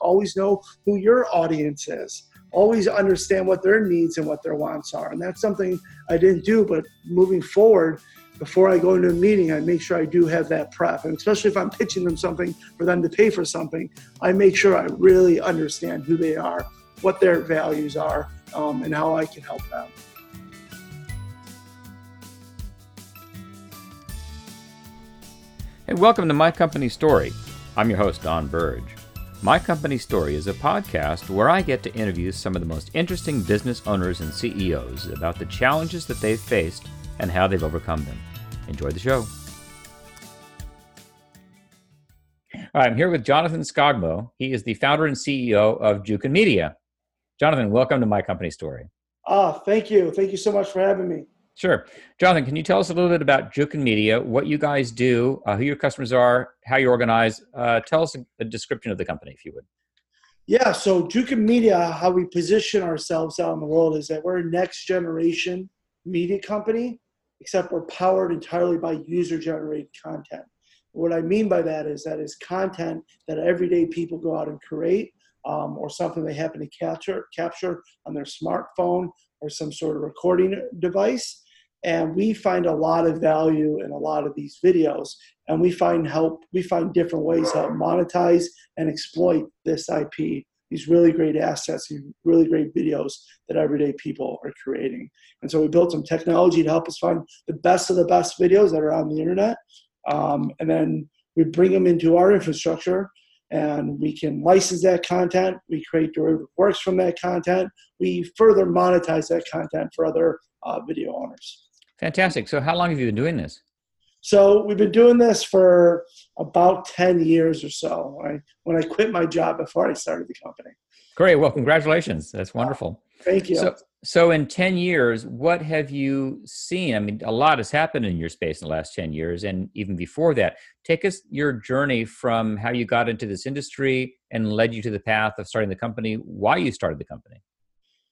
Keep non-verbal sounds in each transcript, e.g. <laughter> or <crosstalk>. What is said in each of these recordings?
Always know who your audience is. Always understand what their needs and what their wants are. And that's something I didn't do, but moving forward, before I go into a meeting, I make sure I do have that prep. And especially if I'm pitching them something for them to pay for something, I make sure I really understand who they are, what their values are, um, and how I can help them. Hey, welcome to My Company Story. I'm your host, Don Burge. My Company Story is a podcast where I get to interview some of the most interesting business owners and CEOs about the challenges that they've faced and how they've overcome them. Enjoy the show. All right, I'm here with Jonathan Skogmo. He is the founder and CEO of Jukin Media. Jonathan, welcome to My Company Story. Ah, thank you. Thank you so much for having me. Sure. Jonathan, can you tell us a little bit about Jukin Media, what you guys do, uh, who your customers are, how you organize? Uh, tell us a, a, description of the company, if you would. Yeah, so Jukin Media, how we position ourselves out in the world is that we're a next generation media company except we're powered entirely by user generated content. What I mean by that is that is content that everyday people go out and create, um, or something they happen to capture capture on their smartphone or some sort of recording device. And we find a lot of value in a lot of these videos, and we find help. We find different ways to monetize and exploit this IP these really great assets, these really great videos that everyday people are creating. And so we built some technology to help us find the best of the best videos that are on the internet. Um, and then we bring them into our infrastructure and we can license that content. We create derivative works from that content. We further monetize that content for other uh, video owners. Fantastic. So, how long have you been doing this? So we've been doing this for about 10 years or so when I, when I quit my job before I started the company. Great. Well, congratulations. That's wonderful. Thank you. So, so in 10 years, what have you seen? I mean, a lot has happened in your space in the last 10 years and even before that. Take us your journey from how you got into this industry and led you to the path of starting the company, why you started the company.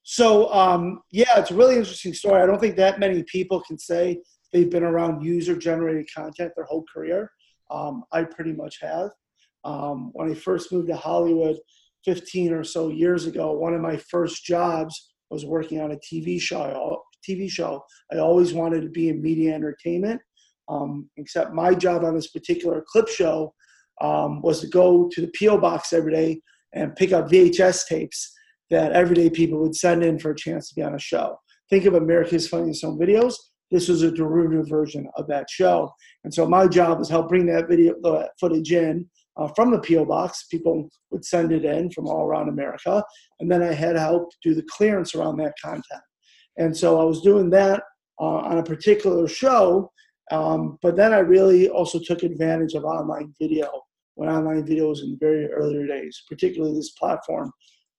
So, um, yeah, it's a really interesting story. I don't think that many people can say they've been around user generated content their whole career. Um, I pretty much have. Um, when I first moved to Hollywood 15 or so years ago, one of my first jobs was working on a TV show. TV show. I always wanted to be in media entertainment, um, except my job on this particular clip show um, was to go to the PO box every day and pick up VHS tapes that everyday people would send in for a chance to be on a show. Think of America's Funniest Home Videos this was a derivative version of that show. And so my job was help bring that video that footage in uh, from the PO box. People would send it in from all around America, and then I had help do the clearance around that content. And so I was doing that uh, on a particular show, um, but then I really also took advantage of online video when online video was in very earlier days, particularly this platform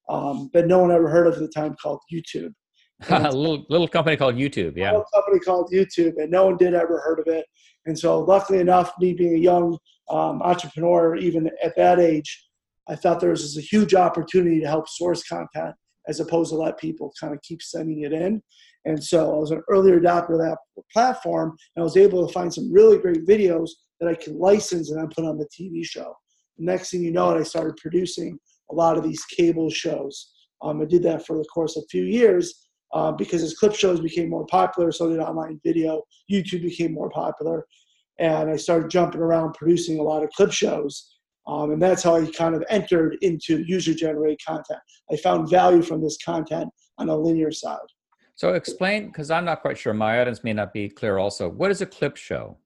um, that no one ever heard of at the time called YouTube. <laughs> a little little company called YouTube, yeah. A little company called YouTube, and no one did ever heard of it. And so, luckily enough, me being a young um, entrepreneur, even at that age, I thought there was a huge opportunity to help source content as opposed to let people kind of keep sending it in. And so, I was an early adopter of that platform, and I was able to find some really great videos that I could license and then put on the TV show. The next thing you know, I started producing a lot of these cable shows. Um, I did that for the course of a few years uh, because as clip shows became more popular, so did online video. YouTube became more popular, and I started jumping around producing a lot of clip shows. Um, and that's how I kind of entered into user generated content. I found value from this content on a linear side. So explain, because I'm not quite sure. My audience may not be clear. Also, what is a clip show?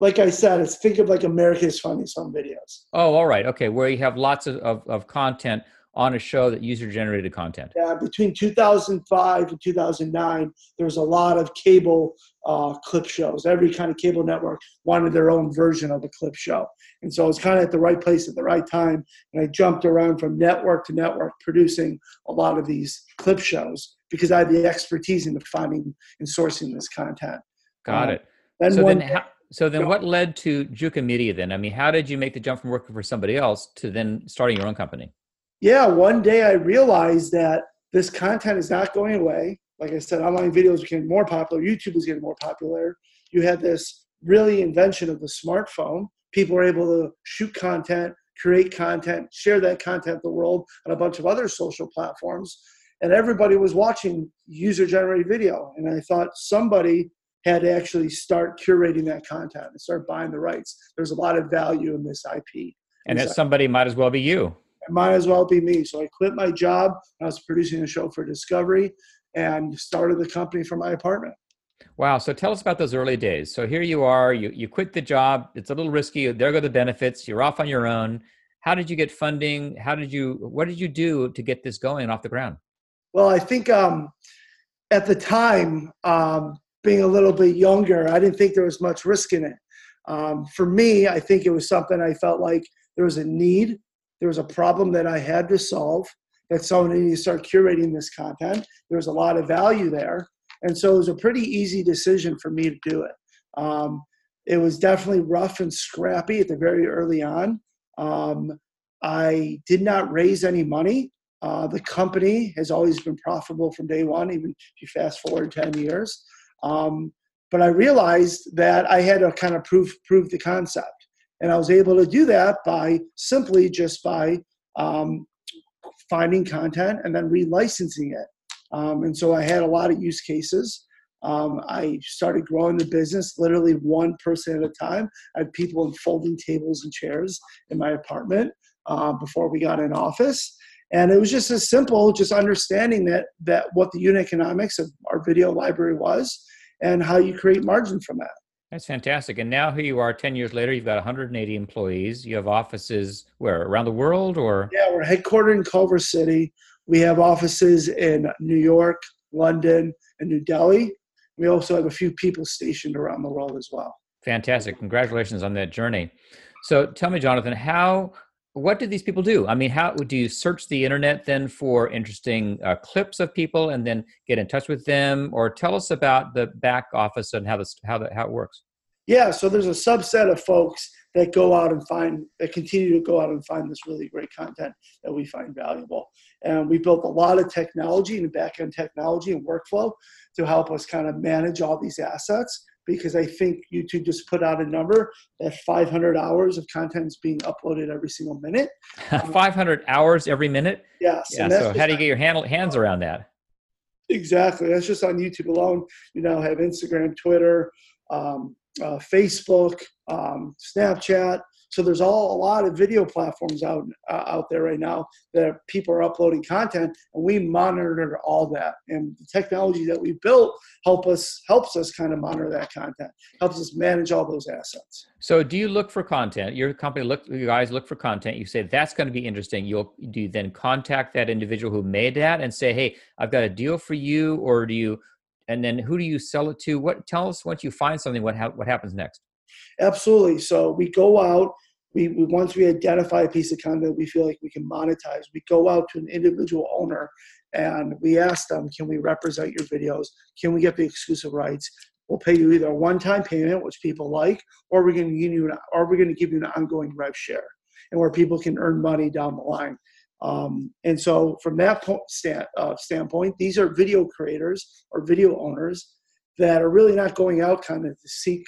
Like I said, it's think of like America's Funniest Home Videos. Oh, all right, okay, where you have lots of, of, of content on a show that user generated content? Yeah, between 2005 and 2009, there was a lot of cable uh, clip shows. Every kind of cable network wanted their own version of a clip show. And so I was kind of at the right place at the right time. And I jumped around from network to network producing a lot of these clip shows because I had the expertise in finding and sourcing this content. Got um, it. Then so then, day, how, so then what led to Jukin Media then? I mean, how did you make the jump from working for somebody else to then starting your own company? yeah, one day I realized that this content is not going away. Like I said, online videos became more popular. YouTube was getting more popular. You had this really invention of the smartphone. People were able to shoot content, create content, share that content with the world on a bunch of other social platforms. And everybody was watching user generated video. And I thought somebody had to actually start curating that content and start buying the rights. There's a lot of value in this IP. And that somebody might as well be you. It might as well be me. So I quit my job. I was producing a show for Discovery and started the company from my apartment. Wow. So tell us about those early days. So here you are, you, you quit the job. It's a little risky. There go the benefits. You're off on your own. How did you get funding? How did you, what did you do to get this going off the ground? Well, I think um, at the time, um, being a little bit younger, I didn't think there was much risk in it. Um, for me, I think it was something I felt like there was a need, there was a problem that I had to solve, that someone needed to start curating this content. There was a lot of value there. And so it was a pretty easy decision for me to do it. Um, it was definitely rough and scrappy at the very early on. Um, I did not raise any money. Uh, the company has always been profitable from day one, even if you fast forward 10 years. Um, but I realized that I had to kind of prove, prove the concept. And I was able to do that by simply just by um, finding content and then relicensing it. Um, and so I had a lot of use cases. Um, I started growing the business literally one person at a time. I had people in folding tables and chairs in my apartment uh, before we got an office. And it was just as simple, just understanding that that what the unit economics of our video library was and how you create margin from that. That's fantastic. And now here you are 10 years later, you've got 180 employees. You have offices where around the world or? Yeah, we're headquartered in Culver City. We have offices in New York, London, and New Delhi. We also have a few people stationed around the world as well. Fantastic. Congratulations on that journey. So tell me, Jonathan, how what do these people do? I mean, how do you search the internet then for interesting uh, clips of people and then get in touch with them, or tell us about the back office and how this how that how it works? Yeah, so there's a subset of folks that go out and find that continue to go out and find this really great content that we find valuable. And we built a lot of technology and back end technology and workflow to help us kind of manage all these assets because I think YouTube just put out a number that 500 hours of content is being uploaded every single minute. <laughs> 500 hours every minute? Yes. Yeah, so how do you get your hand, hands around that? Exactly. That's just on YouTube alone. You now have Instagram, Twitter, um, uh, Facebook, um, Snapchat. So there's all a lot of video platforms out uh, out there right now that people are uploading content, and we monitor all that. And the technology that we built help us helps us kind of monitor that content, helps us manage all those assets. So do you look for content? Your company look, you guys look for content. You say that's going to be interesting. You'll do you then contact that individual who made that and say, hey, I've got a deal for you, or do you and then who do you sell it to what tell us once you find something what ha- what happens next absolutely. So we go out we, we once we identify a piece of content we feel like we can monetize we go out to an individual owner and we ask them can we represent your videos? Can we get the exclusive rights? We'll pay you either a one-time payment which people like or we're going to give you an, or we're going to give you an ongoing rev share and where people can earn money down the line. Um, and so, from that stand, uh, standpoint, these are video creators or video owners that are really not going out kind of to seek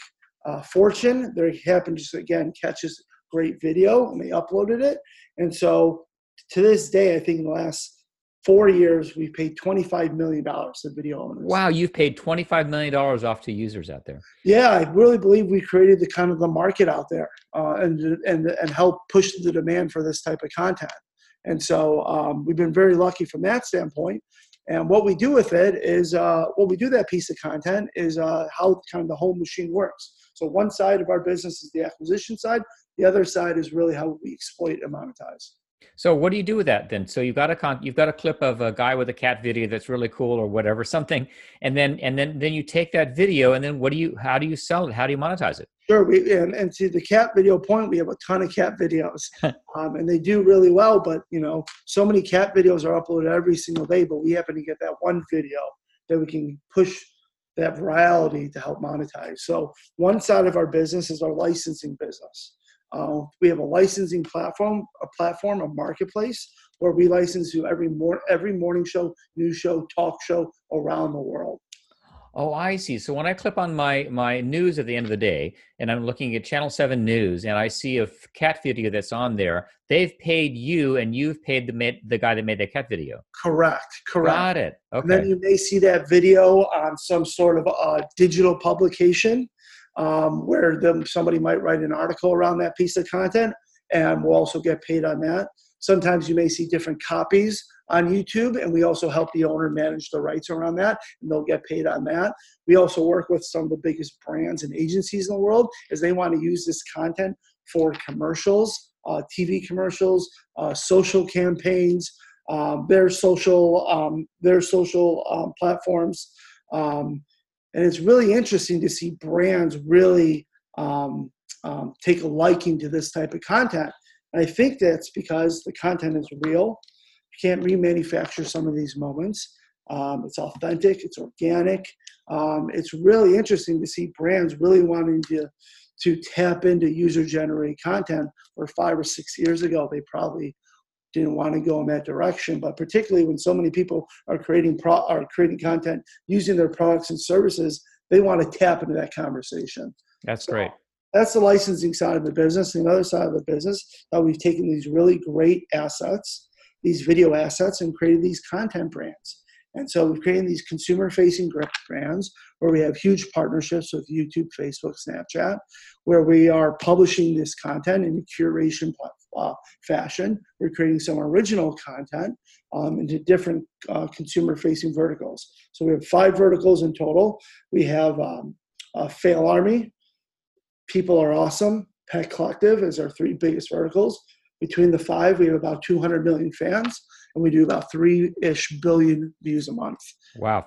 uh, fortune. They happen just again catches great video and they uploaded it. And so, to this day, I think in the last four years, we've paid $25 million to video owners. Wow, you've paid $25 million off to users out there. Yeah, I really believe we created the kind of the market out there uh, and, and, and help push the demand for this type of content. And so um, we've been very lucky from that standpoint. And what we do with it is, uh, what we do that piece of content is uh, how kind of the whole machine works. So one side of our business is the acquisition side. The other side is really how we exploit and monetize. So what do you do with that then? So you've got a con- you've got a clip of a guy with a cat video that's really cool or whatever <laughs> something, and then and then then you take that video and then what do you how do you sell it? How do you monetize it? Sure, we, and, and to the cat video point, we have a ton of cat videos, <laughs> um, and they do really well. But you know, so many cat videos are uploaded every single day, but we happen to get that one video that we can push that virality to help monetize. So one side of our business is our licensing business. Uh, we have a licensing platform, a platform, a marketplace where we license to every mor- every morning show, news show, talk show around the world. Oh, I see. So when I click on my my news at the end of the day, and I'm looking at Channel Seven News, and I see a cat video that's on there, they've paid you, and you've paid the the guy that made that cat video. Correct. Correct. Got it. Okay. And then you may see that video on some sort of a digital publication, um, where them somebody might write an article around that piece of content, and we'll also get paid on that. Sometimes you may see different copies on YouTube, and we also help the owner manage the rights around that, and they'll get paid on that. We also work with some of the biggest brands and agencies in the world as they want to use this content for commercials, uh, TV commercials, uh, social campaigns, um, their social um, their social um, platforms, um, and it's really interesting to see brands really um, um, take a liking to this type of content. And I think that's because the content is real can't remanufacture some of these moments. Um, it's authentic, it's organic. Um, it's really interesting to see brands really wanting to to tap into user generated content where five or six years ago they probably didn't want to go in that direction but particularly when so many people are creating pro- are creating content using their products and services they want to tap into that conversation that's so great that's the licensing side of the business and the other side of the business that we've taken these really great assets these video assets and created these content brands. And so we've created these consumer facing brands where we have huge partnerships with YouTube, Facebook, Snapchat, where we are publishing this content in a curation uh, fashion. We're creating some original content um, into different uh, consumer facing verticals. So we have five verticals in total. We have um, Fail Army, People Are Awesome, Pet Collective is our three biggest verticals. Between the five, we have about 200 million fans, and we do about three ish billion views a month. Wow,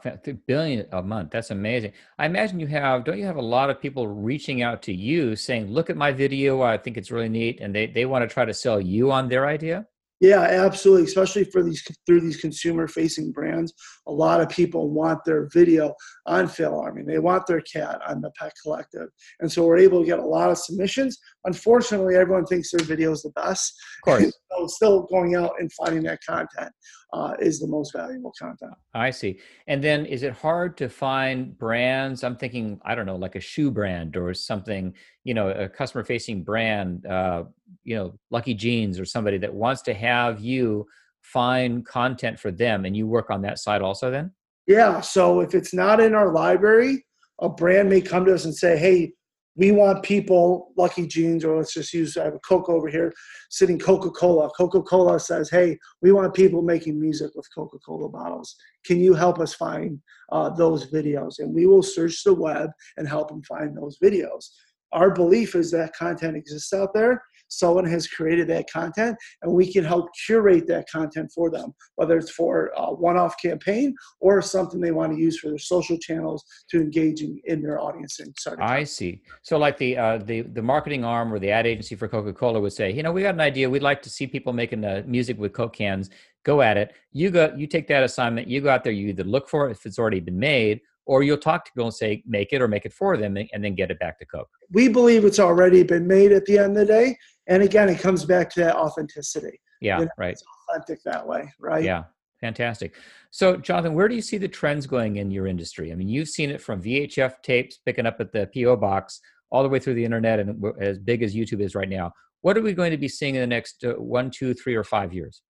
billion a month. That's amazing. I imagine you have, don't you have a lot of people reaching out to you saying, look at my video, I think it's really neat, and they, they want to try to sell you on their idea? Yeah, absolutely. Especially for these through these consumer facing brands, a lot of people want their video on Fail Army. They want their cat on the Pet Collective, and so we're able to get a lot of submissions. Unfortunately, everyone thinks their video is the best. Of course, <laughs> so still going out and finding that content uh, is the most valuable content. I see. And then, is it hard to find brands? I'm thinking, I don't know, like a shoe brand or something. You know, a customer facing brand. Uh, you know lucky jeans or somebody that wants to have you find content for them and you work on that side also then yeah so if it's not in our library a brand may come to us and say hey we want people lucky jeans or let's just use i have a coke over here sitting coca-cola. Coca-cola says hey we want people making music with coca-cola bottles. Can you help us find uh, those videos? And we will search the web and help them find those videos. Our belief is that content exists out there someone has created that content and we can help curate that content for them whether it's for a one-off campaign or something they want to use for their social channels to engage in, their audience and start i see. So like the uh, the the marketing arm or the ad agency for coca-cola would say you know we got an idea. We'd like to see people making the music with coke cans. Go at it. You go you take that assignment. You go out there. You either look for it if it's already been made or you'll talk to people and say make it or make it for them and then get it back to coke. We believe it's already been made at the end of the day and again it comes back to that authenticity. Yeah you know, right. authentic that way right? Yeah fantastic. So jonathan where do you see the trends going in your industry? I mean you've seen it from vhs tapes picking up at the po box all the way through the internet and as big as youtube is right now. What are we going to be seeing in the next uh, one two three or five years?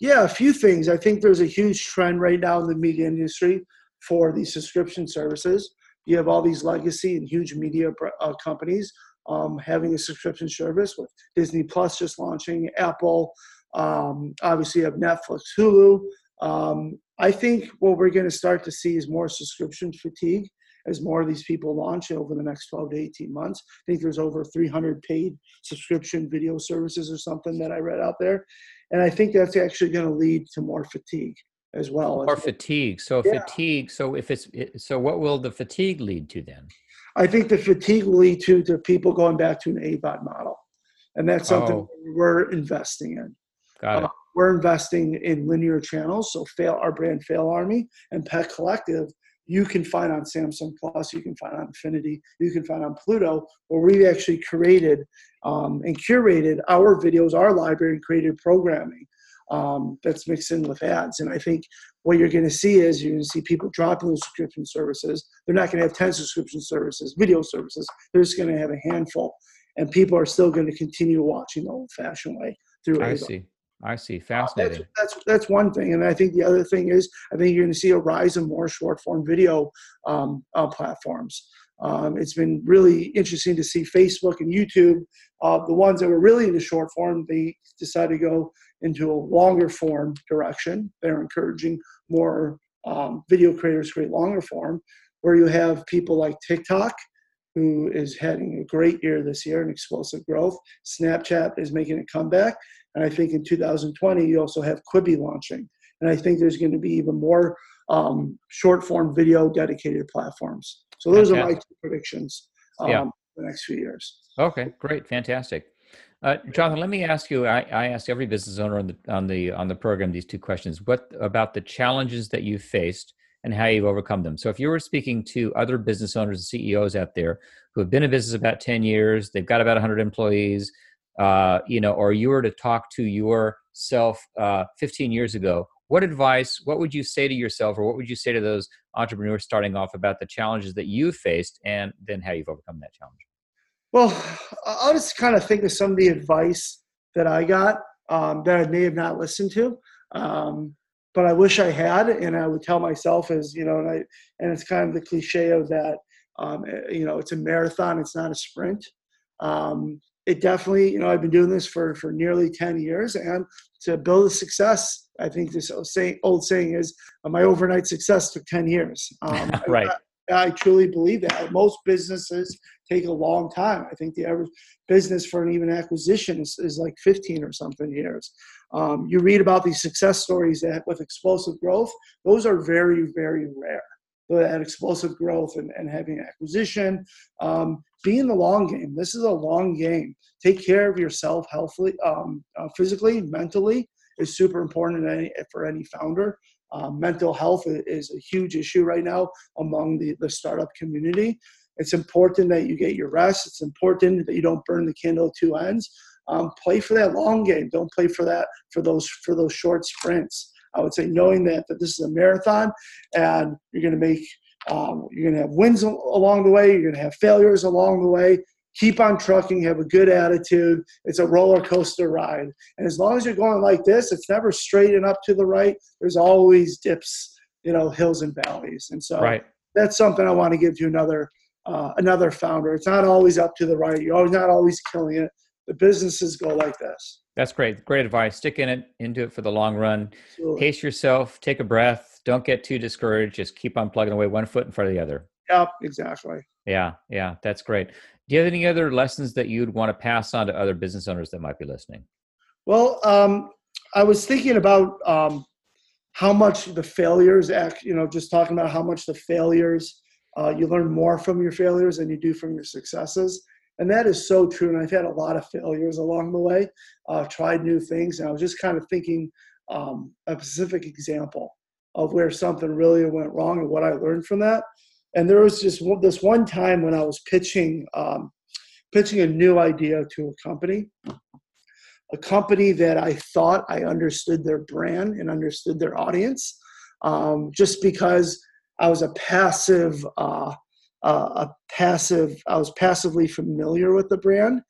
Yeah a few things. I think there's a huge trend right now in the media industry for these subscription services you have all these legacy and huge media uh, companies um, having a subscription service with Disney Plus just launching, Apple, um, obviously you have Netflix, Hulu. Um, I think what we're going to start to see is more subscription fatigue as more of these people launch over the next 12 to 18 months. I think there's over 300 paid subscription video services or something that I read out there. And I think that's actually going to lead to more fatigue as well. Or fatigue. So yeah. fatigue. So if it's so, what will the fatigue lead to then? I think the fatigue will lead to, to people going back to an AVOD model. And that's something oh. we're investing in. Got it. Uh, we're investing in linear channels. So fail our brand Fail Army and Pet Collective, you can find on Samsung Plus, you can find on Xfinity, you can find on Pluto, where we've actually created um, and curated our videos, our library, and created programming um, that's mixed in with ads. And I think what you're going to see is you're going to see people dropping the subscription services. They're not going to have 10 subscription services, video services. They're just going to have a handful. And people are still going to continue watching the old fashioned way through I see. I see. Uh, Fascinating. That's, that's that's one thing, and I think the other thing is I think you're going to see a rise in more short form video um, uh, platforms. Um, it's been really interesting to see Facebook and YouTube, uh, the ones that were really into short form, they decided to go into a longer form direction. They're encouraging more um, video creators to create longer form, where you have people like TikTok, who is having a great year this year and explosive growth. Snapchat is making a comeback. And I think in 2020, you also have Quibi launching. And I think there's going to be even more um, short form video dedicated platforms. So those are my two predictions um, Yeah. for the next few years. Okay, great, fantastic. Uh, Jonathan, let me ask you. I, I asked every business owner on the on the on the program these two questions. What about the challenges that you faced and how you've overcome them? So, if you were speaking to other business owners and CEOs out there who have been in business about ten years, they've got about hundred employees, uh, you know, or you were to talk to yourself uh, fifteen years ago, what advice? What would you say to yourself, or what would you say to those entrepreneurs starting off about the challenges that you faced, and then how you've overcome that challenge? Well, I'll just kind of think of some of the advice that I got um, that I may have not listened to, um, but I wish I had, and I would tell myself as you know, and I and it's kind of the cliche of that, um, eh, you know, it's a marathon, it's not a sprint. Um, it definitely, you know, I've been doing this for for nearly ten years, and to build a success, I think this old saying, old saying is, uh, my overnight success took ten years. Um, <laughs> Right. I, I truly believe that. Most businesses take a long time. I think the average business for an even acquisition is, is like 15 or something years. Um, you read about these success stories that with explosive growth, those are very, very rare. That explosive growth and, and having acquisition, um, be in the long game. This is a long game. Take care of yourself healthily, um, uh, physically, mentally is super important any, for any founder. Um, mental health is a huge issue right now among the, the startup community. It's important that you get your rest. It's important that you don't burn the candle at two ends. Um, play for that long game. Don't play for that for those for those short sprints. I would say knowing that that this is a marathon and you're going to make um, you're going to have wins along the way. You're going to have failures along the way. Keep on trucking. Have a good attitude. It's a roller coaster ride. And as long as you're going like this, it's never straight and up to the right. There's always dips, you know, hills and valleys. And so Right. that's something I want to give to another uh, another founder. It's not always up to the right. You're always not always killing it. The businesses go like this. That's great. Great advice. Stick in it, into it for the long run. Absolutely. Pace yourself. Take a breath. Don't get too discouraged. Just keep on plugging away, one foot in front of the other. Yep, exactly. Yeah, yeah, that's great. Do you have any other lessons that you'd want to pass on to other business owners that might be listening? Well, um, I was thinking about um, how much the failures act. You know, just talking about how much the failures uh, you learn more from your failures than you do from your successes, and that is so true. And I've had a lot of failures along the way. Uh, tried new things, and I was just kind of thinking um, a specific example of where something really went wrong and what I learned from that. And there was just one, this one time when I was pitching um, pitching a new idea to a company a company that I thought I understood their brand and understood their audience, um, just because I was a passive, uh, uh, a passive, I was passively familiar with the brand,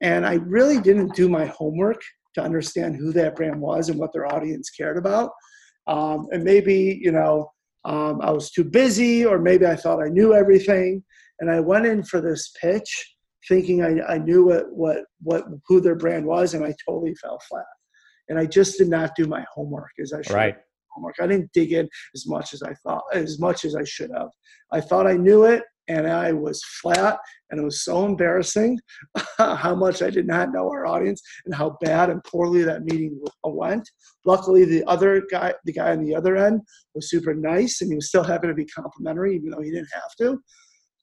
and I really didn't do my homework to understand who that brand was and what their audience cared about, um, and maybe you know um, I was too busy, or maybe I thought I knew everything, and I went in for this pitch thinking I, I knew what, what what who their brand was, and I totally fell flat. And I just did not do my homework as I should. Right. Homework. I didn't dig in as much as I thought, as much as I should have. I thought I knew it, and I was flat, and it was so embarrassing <laughs> how much I did not know our audience and how bad and poorly that meeting went. Luckily, the other guy, the guy on the other end, was super nice, and he was still happy to be complimentary, even though he didn't have to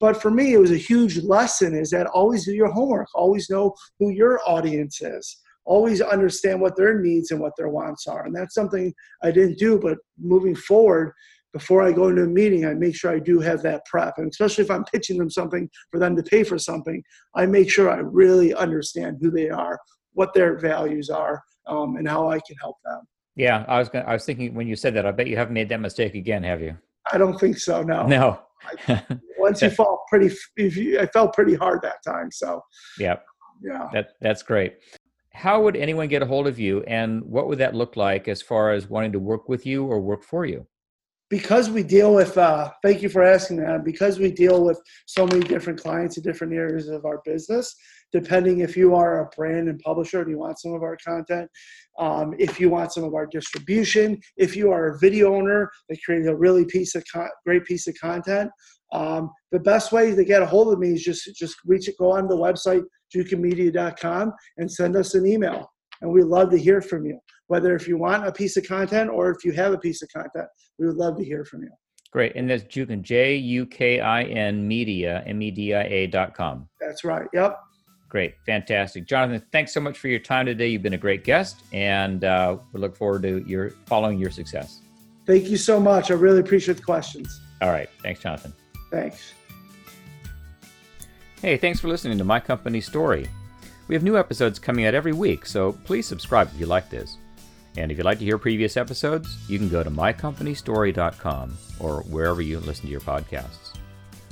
but for me it was a huge lesson is that always do your homework always know who your audience is always understand what their needs and what their wants are and that's something i didn't do but moving forward before i go into a meeting i make sure i do have that prep and especially if i'm pitching them something for them to pay for something i make sure i really understand who they are what their values are um, and how I can help them. Yeah, I was gonna, I was thinking when you said that, I bet you haven't made that mistake again, have you? I don't think so. No. No. <laughs> Once you fall pretty, if you, I felt pretty hard that time. So. Yeah. Yeah. That that's great. How would anyone get a hold of you, and what would that look like as far as wanting to work with you or work for you? because we deal with uh, thank you for asking that because we deal with so many different clients in different areas of our business depending if you are a brand and publisher and you want some of our content um, if you want some of our distribution if you are a video owner that created a really piece of great piece of content um, the best way to get a hold of me is just just reach it go on the website jukinmedia.com and send us an email and we love to hear from you whether if you want a piece of content or if you have a piece of content. We would love to hear from you. Great. And that's Jukin, J U K I N media, M E D I A dot com. That's right. Yep. Great. Fantastic. Jonathan, thanks so much for your time today. You've been a great guest, and uh, we look forward to your following your success. Thank you so much. I really appreciate the questions. All right. Thanks, Jonathan. Thanks. Hey, thanks for listening to My Company Story. We have new episodes coming out every week, so please subscribe if you like this. And if you'd like to hear previous episodes, you can go to mycompanystory.com or wherever you listen to your podcasts.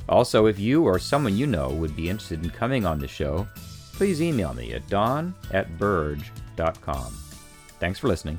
Also, if you or someone you know would be interested in coming on the show, please email me at don at burge.com. Thanks for listening.